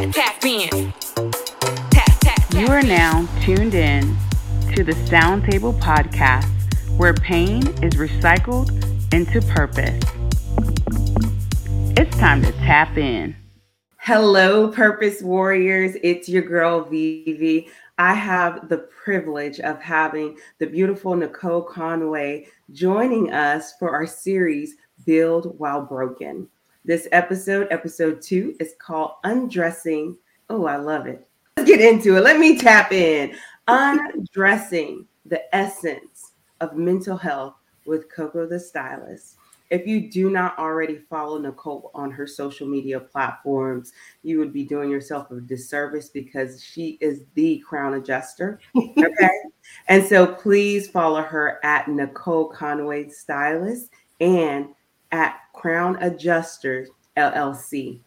Tap, tap in. Tap, tap, tap. You are now tuned in to the Sound Table Podcast, where pain is recycled into purpose. It's time to tap in. Hello, Purpose Warriors. It's your girl, Vivi. I have the privilege of having the beautiful Nicole Conway joining us for our series, Build While Broken. This episode, episode two, is called Undressing. Oh, I love it. Let's get into it. Let me tap in. Undressing the essence of mental health with Coco the Stylist. If you do not already follow Nicole on her social media platforms, you would be doing yourself a disservice because she is the crown adjuster. Okay. and so please follow her at Nicole Conway Stylist and at Crown Adjusters LLC.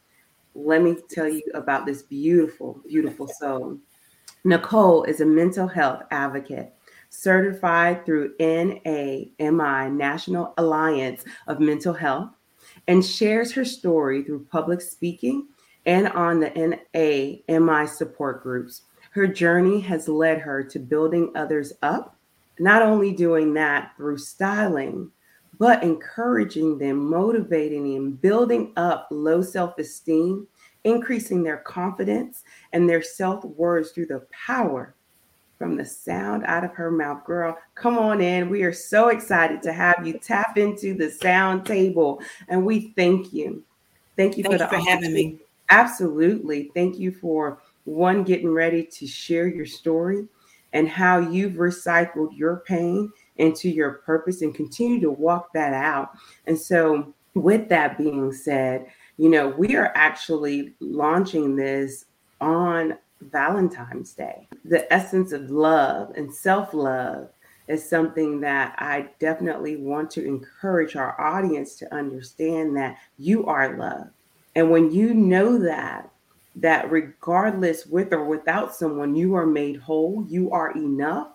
Let me tell you about this beautiful, beautiful soul. Nicole is a mental health advocate certified through NAMI, National Alliance of Mental Health, and shares her story through public speaking and on the NAMI support groups. Her journey has led her to building others up, not only doing that through styling, but encouraging them, motivating them, building up low self esteem, increasing their confidence and their self worth through the power from the sound out of her mouth. Girl, come on in. We are so excited to have you tap into the sound table, and we thank you. Thank you thank for, you for having me. Absolutely. Thank you for one getting ready to share your story and how you've recycled your pain into your purpose and continue to walk that out. And so, with that being said, you know, we are actually launching this on Valentine's Day. The essence of love and self love is something that I definitely want to encourage our audience to understand that you are loved. And when you know that, that regardless with or without someone, you are made whole, you are enough.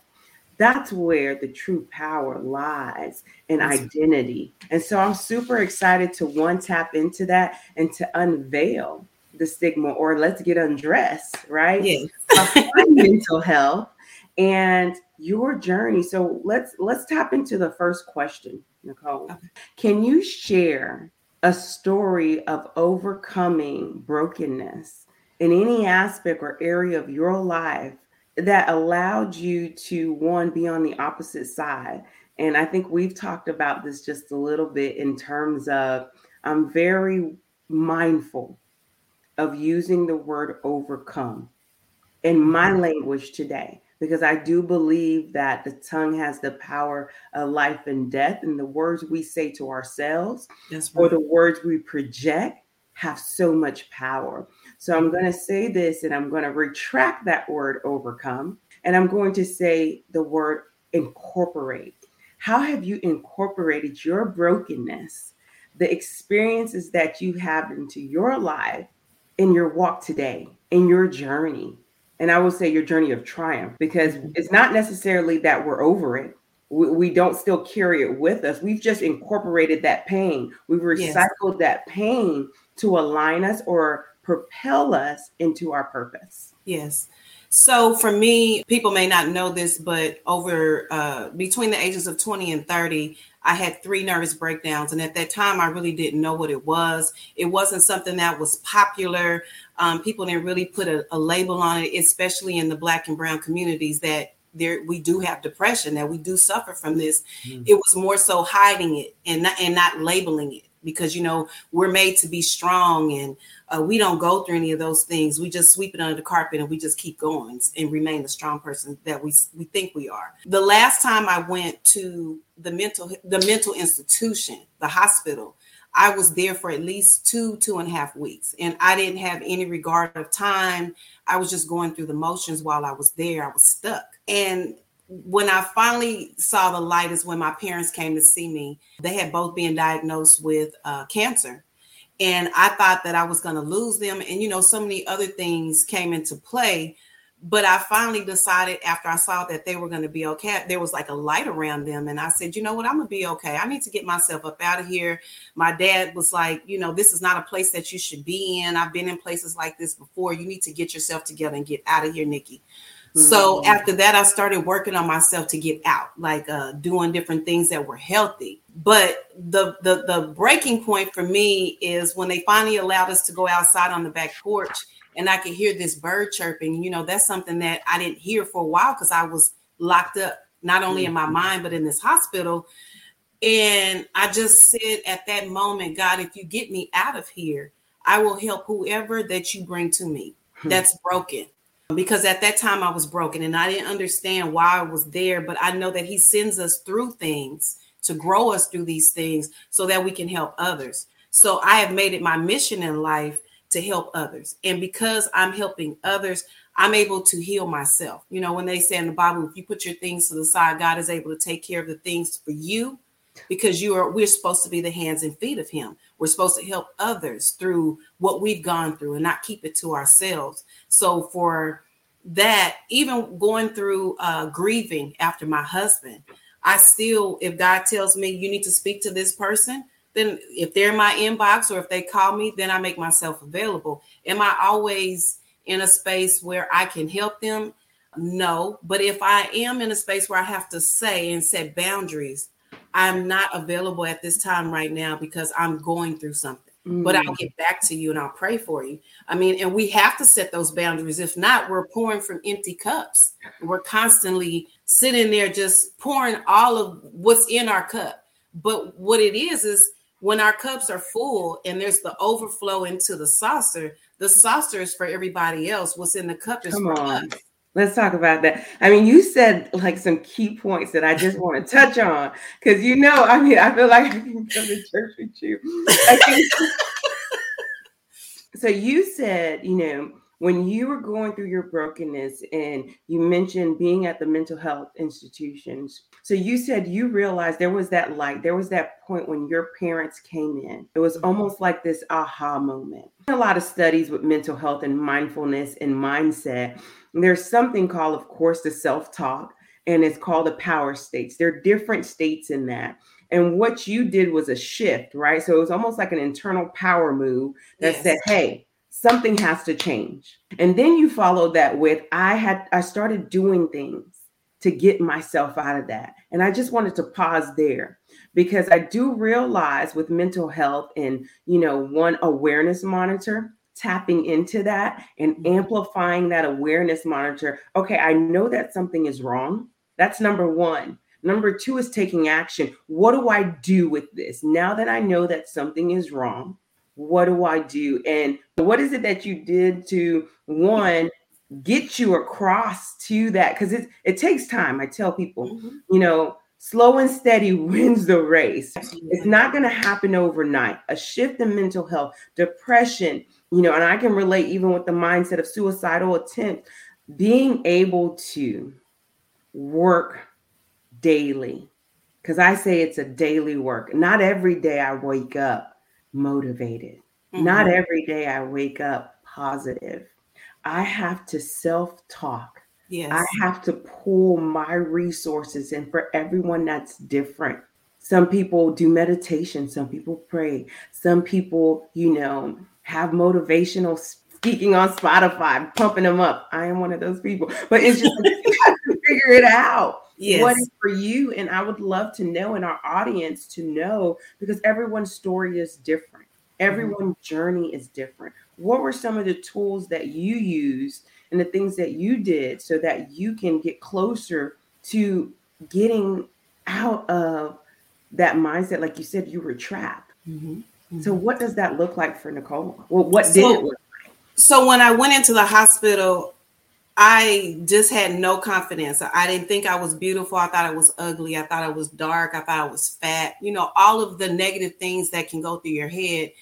That's where the true power lies in identity. And so I'm super excited to one tap into that and to unveil the stigma or let's get undressed, right? Yes. mental health and your journey. So let's let's tap into the first question, Nicole. Okay. Can you share a story of overcoming brokenness in any aspect or area of your life that allowed you to one be on the opposite side? And I think we've talked about this just a little bit in terms of I'm very mindful of using the word overcome in my mm-hmm. language today because I do believe that the tongue has the power of life and death, and the words we say to ourselves right. or the words we project have so much power. So I'm going to say this and I'm going to retract that word overcome, and I'm going to say the word incorporate. How have you incorporated your brokenness, the experiences that you have into your life? in your walk today, in your journey. And I will say your journey of triumph, because mm-hmm. it's not necessarily that we're over it. We, we, don't still carry it with us. We've just incorporated that pain. We've recycled yes. that pain to align us or propel us into our purpose. Yes. So for me, people may not know this, but over uh, between the ages of 20 and 30, I had three nervous breakdowns. And at that time, I really didn't know what it was. It wasn't something that was popular. Um, people didn't really put a, a label on it, especially in the Black and Brown communities that there we do have depression that we do suffer from this mm. it was more so hiding it and not and not labeling it because you know we're made to be strong and uh, we don't go through any of those things. We just sweep it under the carpet and we just keep going and remain the strong person that we we think we are. The last time i went to the mental the mental institution the hospital i was there for at least two two and a half weeks and i didn't have any regard of time. I was just going through the motions while i was there. I was stuck. And when I finally saw the light is when my parents came to see me. They had both been diagnosed with uh, cancer. And I thought that I was going to lose them. And, you know, so many other things came into play. but I finally decided after I saw that they were going to be okay, there was like a light around them. And I said, you know what, I'm going to be okay. I need to get myself up out of here. My dad was like, you know, this is not a place that you should be in. I've been in places like this before. You need to get yourself together and get out of here, Nikki. Mm-hmm. So after that, I started working on myself to get out, like uh, doing different things that were healthy. But the, the the breaking point for me is when they finally allowed us to go outside on the back porch and I could hear this bird chirping. You know, that's something that I didn't hear for a while because I was locked up, not only in my mm-hmm. mind, but in this hospital. And I just said at that moment, God, if you get me out of here, I will help whoever that you bring to me hmm. that's broken. Because at that time I was broken and I didn't understand why I was there, but I know that He sends us through things to grow us through these things so that we can help others. So I have made it my mission in life to help others. And because I'm helping others, I'm able to heal myself. You know, when they say in the Bible, if you put your things to the side, God is able to take care of the things for you because you are we're supposed to be the hands and feet of him. We're supposed to help others through what we've gone through and not keep it to ourselves. So for that, even going through uh, grieving after my husband, I still, if God tells me you need to speak to this person, then if they're in my inbox or if they call me, then I make myself available. Am I always in a space where I can help them? No. But if I am in a space where I have to say and set boundaries, I'm not available at this time right now because I'm going through something. Mm. But I'll mm. get back to you and I'll pray for you. I mean, and we have to set those boundaries. If not, we're pouring from empty cups. We're constantly sitting there just pouring all of what's in our cup. But what it is is when our cups are full and there's the overflow into the saucer, the saucer is for everybody else. What's in the cup is Come for on. us. Let's talk about that. I mean, you said like some key points that I just want to touch on because you know, I mean, I feel like I can come to church with you. so you said, you know, when you were going through your brokenness and you mentioned being at the mental health institutions so you said you realized there was that light there was that point when your parents came in it was mm-hmm. almost like this aha moment a lot of studies with mental health and mindfulness and mindset there's something called of course the self-talk and it's called the power states there are different states in that and what you did was a shift right so it was almost like an internal power move that yes. said hey something has to change. And then you follow that with I had I started doing things to get myself out of that. And I just wanted to pause there because I do realize with mental health and you know one awareness monitor tapping into that and mm-hmm. amplifying that awareness monitor. Okay, I know that something is wrong. That's number 1. Number 2 is taking action. What do I do with this? Now that I know that something is wrong, what do I do? And what is it that you did to one get you across to that? Because it, it takes time. I tell people, mm-hmm. you know, slow and steady wins the race. It's not going to happen overnight. A shift in mental health, depression, you know, and I can relate even with the mindset of suicidal attempt, being able to work daily. Because I say it's a daily work. Not every day I wake up motivated. Mm-hmm. Not every day I wake up positive. I have to self talk. Yes. I have to pull my resources, and for everyone, that's different. Some people do meditation, some people pray, some people, you know, have motivational speaking on Spotify, pumping them up. I am one of those people, but it's just you have to figure it out. Yes. What is for you? And I would love to know, in our audience to know, because everyone's story is different. Everyone's mm-hmm. journey is different. What were some of the tools that you used and the things that you did so that you can get closer to getting out of that mindset? Like you said, you were trapped. Mm-hmm. Mm-hmm. So, what does that look like for Nicole? Well, what so, did it look like? So, when I went into the hospital, I just had no confidence. I didn't think I was beautiful. I thought I was ugly. I thought I was dark. I thought I was fat. You know, all of the negative things that can go through your head.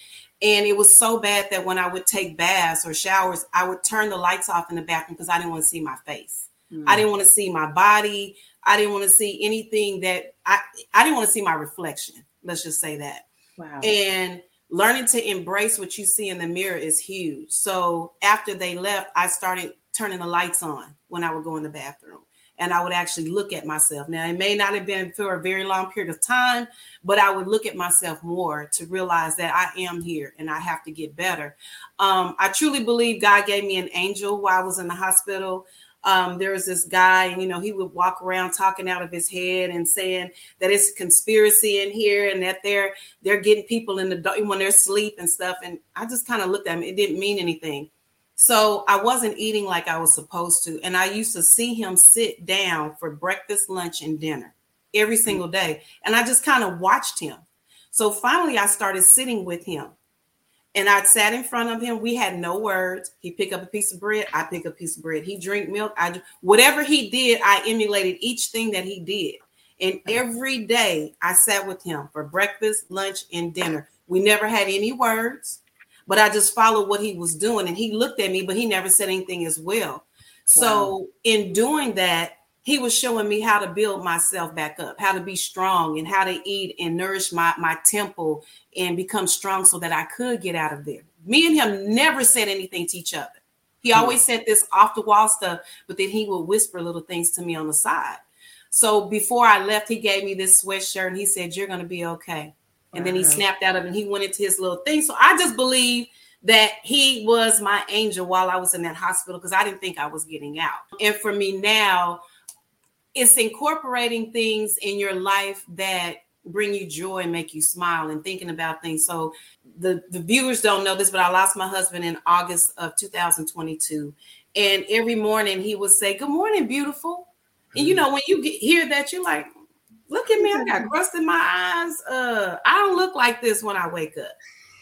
And it was so bad that when I would take baths or showers, I would turn the lights off in the bathroom because I didn't want to see my face. Mm. I didn't want to see my body. I didn't want to see anything that I I didn't want to see my reflection. Let's just say that. Wow. And learning to embrace what you see in the mirror is huge. So after they left, I started turning the lights on when I would go in the bathroom and I would actually look at myself. Now, it may not have been for a very long period of time, but I would look at myself more to realize that I am here and I have to get better. Um, I truly believe God gave me an angel while I was in the hospital. Um, there was this guy, and you know, he would walk around talking out of his head and saying that it's a conspiracy in here and that they're they're getting people in the when they're asleep and stuff. And I just kind of looked at him; it didn't mean anything. So I wasn't eating like I was supposed to. And I used to see him sit down for breakfast, lunch, and dinner every mm-hmm. single day. And I just kind of watched him. So finally, I started sitting with him. And I sat in front of him. We had no words. He pick up a piece of bread. I pick up a piece of bread. He drink milk. I whatever he did, I emulated each thing that he did. And every day I sat with him for breakfast, lunch, and dinner. We never had any words but I just followed what he was doing. And he looked at me, but he never said anything as well. So wow. in doing that, he was showing me how to build myself back up, how to be strong and how to eat and nourish my, my temple and become strong so that I could get out of there. Me and him never said anything to each other. He hmm. always said this off the wall stuff, but then he would whisper little things to me on the side. So before I left, he gave me this sweatshirt and he said, You're going to be okay and then he snapped out of it and he went into his little thing. So I just believe that he was my angel while I was in that hospital because I didn't think I was getting out. And for me now, it's incorporating things in your life that bring you joy and make you smile and thinking about things. So the, the viewers don't know this, but I lost my husband in August of 2022. And every morning he would say, Good morning, beautiful. And you mm. know, when you get, hear that, you're like, Look at me, I got crust in my eyes. Uh, I don't look like this when I wake up.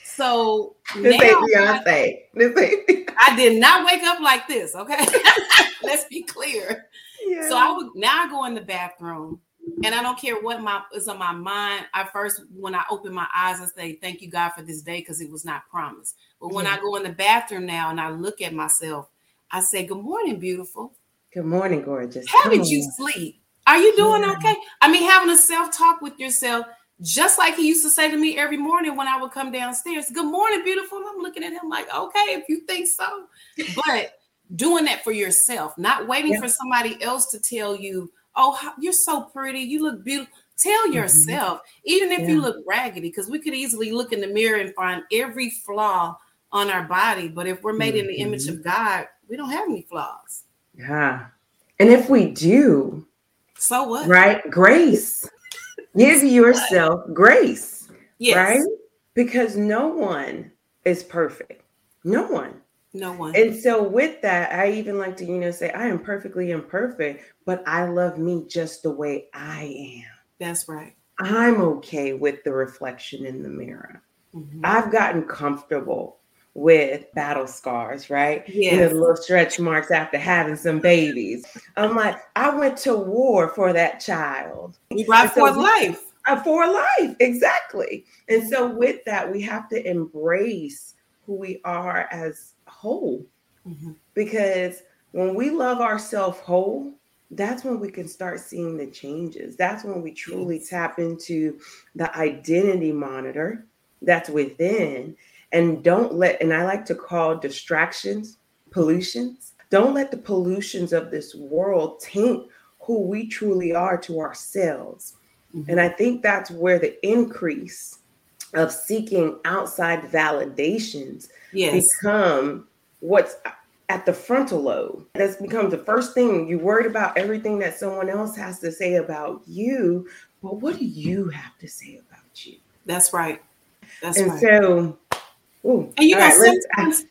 So this now, ain't Beyonce. This ain't I did not wake up like this. Okay, let's be clear. Yeah. So I would now I go in the bathroom, and I don't care what my is on my mind. I first when I open my eyes I say thank you God for this day because it was not promised. But when yeah. I go in the bathroom now and I look at myself, I say good morning, beautiful. Good morning, gorgeous. How Come did on. you sleep? Are you doing okay? I mean, having a self talk with yourself, just like he used to say to me every morning when I would come downstairs, Good morning, beautiful. And I'm looking at him like, Okay, if you think so. But doing that for yourself, not waiting yeah. for somebody else to tell you, Oh, you're so pretty. You look beautiful. Tell mm-hmm. yourself, mm-hmm. even if yeah. you look raggedy, because we could easily look in the mirror and find every flaw on our body. But if we're made mm-hmm. in the image of mm-hmm. God, we don't have any flaws. Yeah. And if we do, so what? Right? Grace. Give yourself grace. Yes. Right? Because no one is perfect. No one. No one. And so with that, I even like to, you know, say I am perfectly imperfect, but I love me just the way I am. That's right. I'm okay with the reflection in the mirror. Mm-hmm. I've gotten comfortable with battle scars, right? Yeah. Little stretch marks after having some babies. I'm like, I went to war for that child. You brought so for life. Uh, for life, exactly. And so with that, we have to embrace who we are as whole. Mm-hmm. Because when we love ourselves whole, that's when we can start seeing the changes. That's when we truly tap into the identity monitor that's within and don't let and i like to call distractions pollutions don't let the pollutions of this world taint who we truly are to ourselves mm-hmm. and i think that's where the increase of seeking outside validations yes. become what's at the frontal lobe. That's become the first thing you worried about everything that someone else has to say about you. But what do you have to say about you? That's right. That's and right. so Ooh, and you know, right, sometimes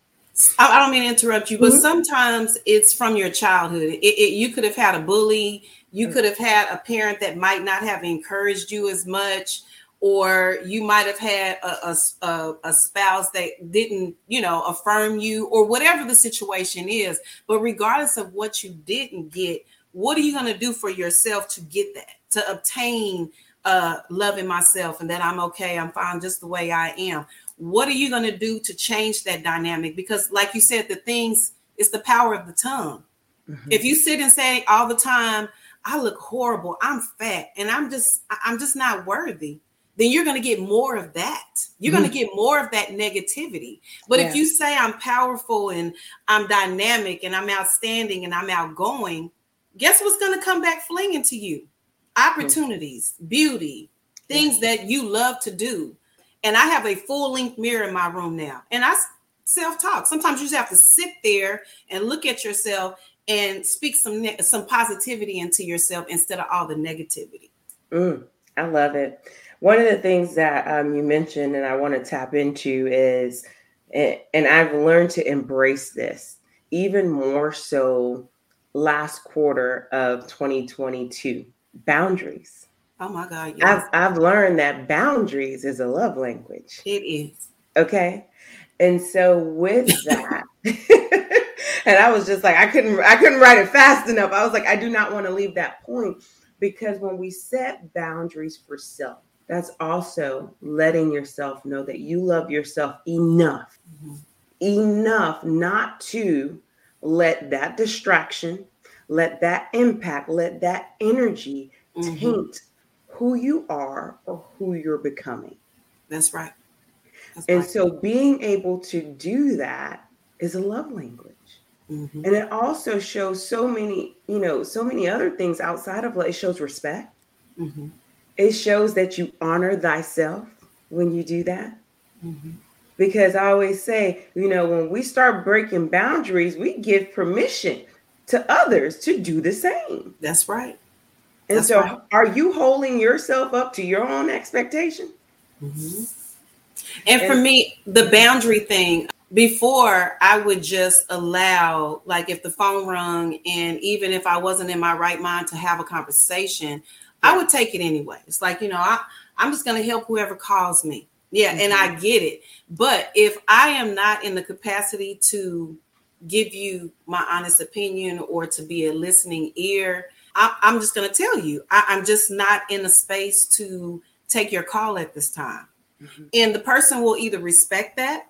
I don't mean to interrupt you, but mm-hmm. sometimes it's from your childhood. It, it, you could have had a bully, you could have had a parent that might not have encouraged you as much, or you might have had a, a, a, spouse that didn't, you know, affirm you, or whatever the situation is. But regardless of what you didn't get, what are you going to do for yourself to get that, to obtain uh, loving myself and that I'm okay, I'm fine just the way I am? What are you going to do to change that dynamic because like you said the things it's the power of the tongue mm-hmm. if you sit and say all the time i look horrible i'm fat and i'm just i'm just not worthy then you're going to get more of that. You're mm-hmm. going to get more of that negativity. But yeah. if you say I'm powerful and I'm dynamic and I'm outstanding and I'm outgoing, guess what's going to come back flinging to you? Opportunities, beauty, things yeah. that you love to do. And I have a full length mirror in my room now. And I self talk. Sometimes you just have to sit there and look at yourself and speak some some positivity into yourself instead of all the negativity. Mm, I love it. One of the things that um, you mentioned and I want to tap into is, and I've learned to embrace this even more so last quarter of 2022 boundaries. Oh my God. Yes. I've, I've learned that boundaries is a love language. It is. Okay. And so with that, and I was just like, I couldn't, I couldn't write it fast enough. I was like, I do not want to leave that point because when we set boundaries for self, that's also letting yourself know that you love yourself enough, mm-hmm. enough not to let that distraction, let that impact, let that energy mm-hmm. taint who you are or who you're becoming. That's right. That's and right. so being able to do that is a love language. Mm-hmm. And it also shows so many, you know, so many other things outside of love. It shows respect. Mm-hmm. It shows that you honor thyself when you do that. Mm-hmm. Because I always say, you know, when we start breaking boundaries, we give permission to others to do the same. That's right. And That's so, right. are you holding yourself up to your own expectation? Mm-hmm. And, and for me, the boundary thing, before I would just allow, like, if the phone rung, and even if I wasn't in my right mind to have a conversation, I would take it anyway. It's like, you know, I, I'm just going to help whoever calls me. Yeah, mm-hmm. and I mm-hmm. get it. But if I am not in the capacity to give you my honest opinion or to be a listening ear, I, am just going to tell you, I, I'm just not in a space to take your call at this time. Mm-hmm. And the person will either respect that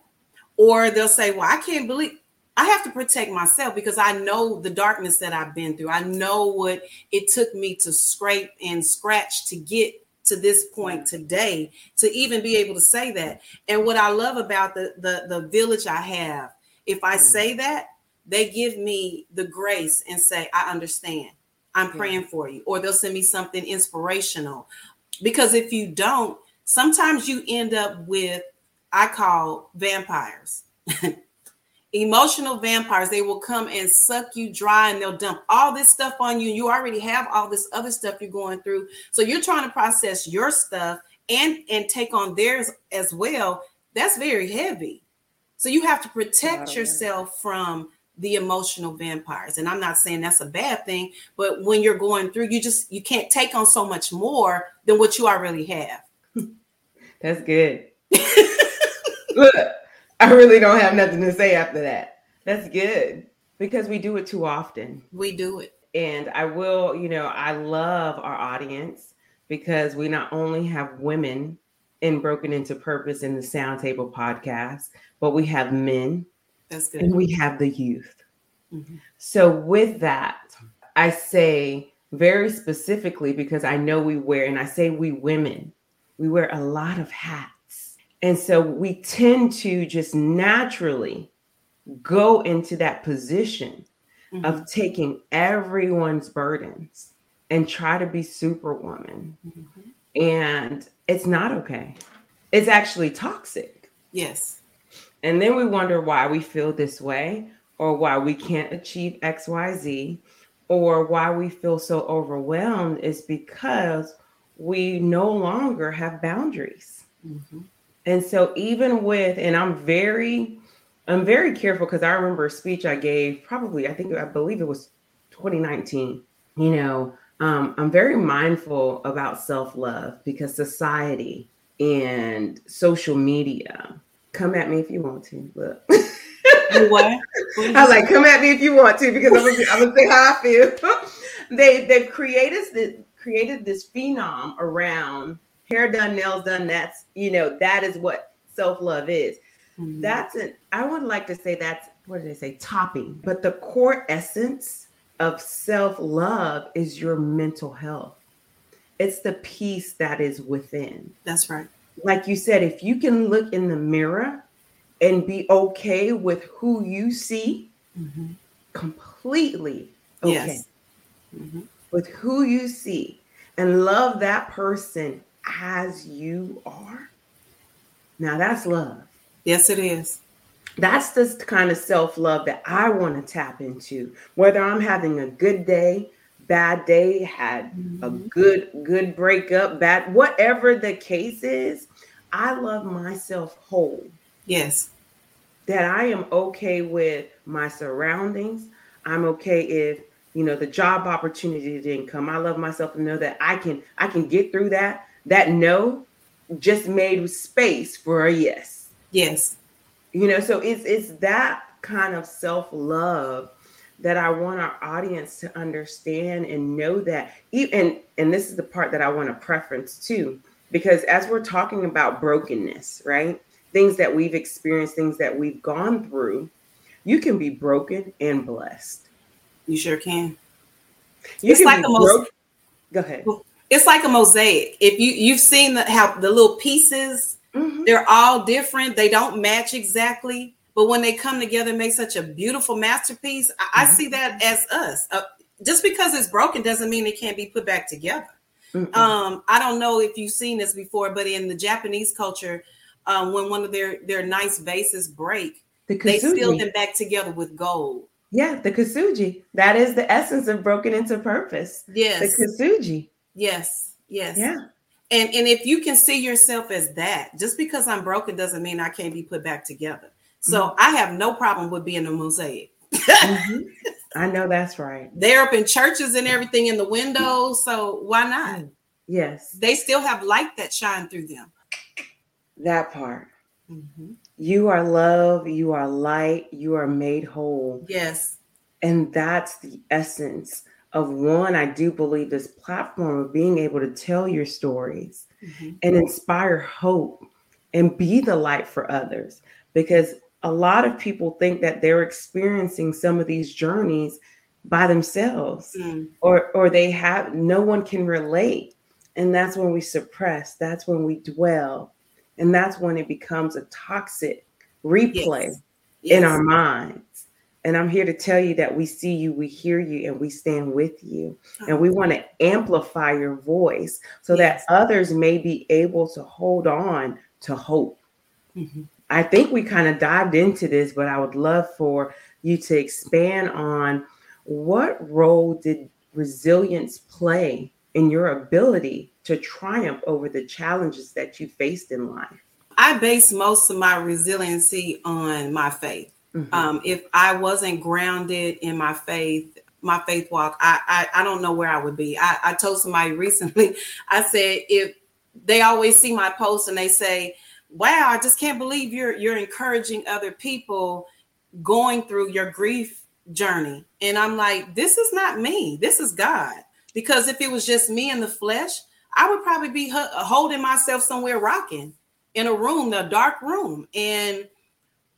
or they'll say, Well, I can't believe I have to protect myself because I know the darkness that I've been through. I know what it took me to scrape and scratch to get to this point today to even be able to say that. And what I love about the the, the village I have, if I mm. say that, they give me the grace and say, I understand. I'm praying for you. Or they'll send me something inspirational. Because if you don't, sometimes you end up with, I call vampires. emotional vampires they will come and suck you dry and they'll dump all this stuff on you you already have all this other stuff you're going through so you're trying to process your stuff and and take on theirs as well that's very heavy so you have to protect yourself from the emotional vampires and i'm not saying that's a bad thing but when you're going through you just you can't take on so much more than what you already have that's good look I really don't have nothing to say after that. That's good because we do it too often. We do it. And I will, you know, I love our audience because we not only have women in Broken into Purpose in the Sound Table podcast, but we have men. That's good. And we have the youth. Mm-hmm. So with that, I say very specifically because I know we wear, and I say we women, we wear a lot of hats and so we tend to just naturally go into that position mm-hmm. of taking everyone's burdens and try to be superwoman. Mm-hmm. And it's not okay. It's actually toxic. Yes. And then we wonder why we feel this way or why we can't achieve XYZ or why we feel so overwhelmed is because we no longer have boundaries. Mm-hmm. And so even with, and I'm very, I'm very careful because I remember a speech I gave probably, I think I believe it was 2019. You know, um, I'm very mindful about self-love because society and social media come at me if you want to. Look. what? I like come at me if you want to because I'm gonna, I'm gonna say how I feel. they they've created this created this phenom around hair done, nails done. That's, you know, that is what self love is. Mm-hmm. That's an, I would like to say that's, what did I say? Topping. But the core essence of self love is your mental health. it's the peace that is within. That's right. Like you said, if you can look in the mirror and be okay with who you see, mm-hmm. completely okay yes. mm-hmm. with who you see, and love that person as you are. Now that's love. Yes, it is. That's the kind of self love that I want to tap into. Whether I'm having a good day, bad day, had mm-hmm. a good good breakup, bad whatever the case is, I love myself whole. Yes. That I am okay with my surroundings. I'm okay if you know the job opportunity didn't come. I love myself to know that I can I can get through that. That no just made space for a yes. Yes. You know, so it's it's that kind of self-love that I want our audience to understand and know that even and this is the part that I want to preference too because as we're talking about brokenness, right? Things that we've experienced, things that we've gone through, you can be broken and blessed. You sure can. You it's can like a mosaic. Go ahead. It's like a mosaic. If you you've seen the, how the little pieces, mm-hmm. they're all different. They don't match exactly, but when they come together, make such a beautiful masterpiece. I, mm-hmm. I see that as us. Uh, just because it's broken doesn't mean it can't be put back together. Mm-hmm. Um, I don't know if you've seen this before, but in the Japanese culture, um, when one of their their nice vases break, the they seal them back together with gold. Yeah, the kintsugi That is the essence of broken into purpose. Yes. The kintsugi Yes. Yes. Yeah. And and if you can see yourself as that, just because I'm broken doesn't mean I can't be put back together. So mm-hmm. I have no problem with being a mosaic. mm-hmm. I know that's right. They're up in churches and everything in the windows. So why not? Mm. Yes. They still have light that shine through them. That part. Mm-hmm. You are love, you are light, you are made whole. Yes. And that's the essence of one, I do believe this platform of being able to tell your stories mm-hmm. and inspire hope and be the light for others. Because a lot of people think that they're experiencing some of these journeys by themselves mm. or or they have no one can relate and that's when we suppress that's when we dwell and that's when it becomes a toxic replay yes. Yes. in our minds. And I'm here to tell you that we see you, we hear you, and we stand with you. Oh. And we want to amplify your voice so yes. that others may be able to hold on to hope. Mm-hmm. I think we kind of dived into this, but I would love for you to expand on what role did resilience play in your ability to triumph over the challenges that you faced in life? I base most of my resiliency on my faith. Mm-hmm. Um, if I wasn't grounded in my faith, my faith walk, I, I, I don't know where I would be. I, I told somebody recently, I said, if they always see my post and they say, wow, I just can't believe you're you're encouraging other people going through your grief journey. And I'm like, this is not me. This is God. Because if it was just me in the flesh, I would probably be holding myself somewhere rocking in a room, a dark room. And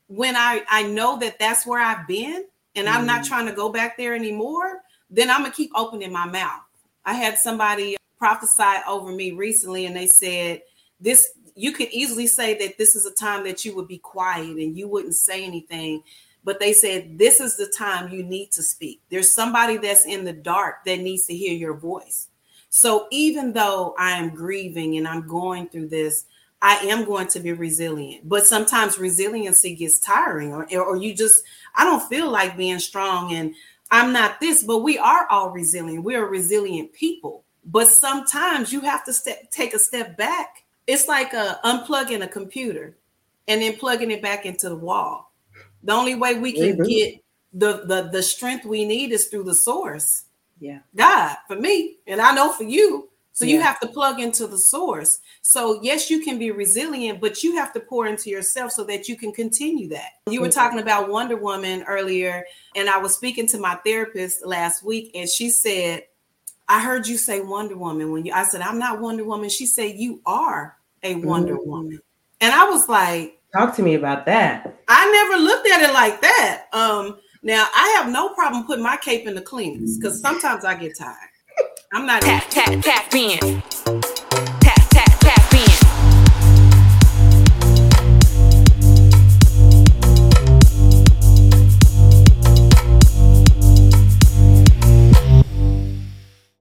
when I I know that that's where I've been and I'm not mm. trying to go back there anymore, then I'm gonna keep opening my mouth. I had somebody prophesy over me recently and they said this you could easily say that this is a time that you would be quiet and you wouldn't say anything but they said this is the time you need to speak there's somebody that's in the dark that needs to hear your voice so even though I am grieving and I'm going through this, I am going to be resilient. But sometimes resiliency gets tiring, or, or you just, I don't feel like being strong and I'm not this, but we are all resilient. We are resilient people. But sometimes you have to step, take a step back. It's like uh, unplugging a computer and then plugging it back into the wall. The only way we can get the, the the strength we need is through the source. Yeah. God for me and i know for you. So yeah. you have to plug into the source. So yes you can be resilient but you have to pour into yourself so that you can continue that. You were talking about wonder woman earlier and i was speaking to my therapist last week and she said i heard you say wonder woman when you i said i'm not wonder woman she said you are a wonder mm. woman and i was like talk to me about that i never looked at it like that um now I have no problem putting my cape in the cleaners because sometimes I get tired. I'm not tap tap tap in.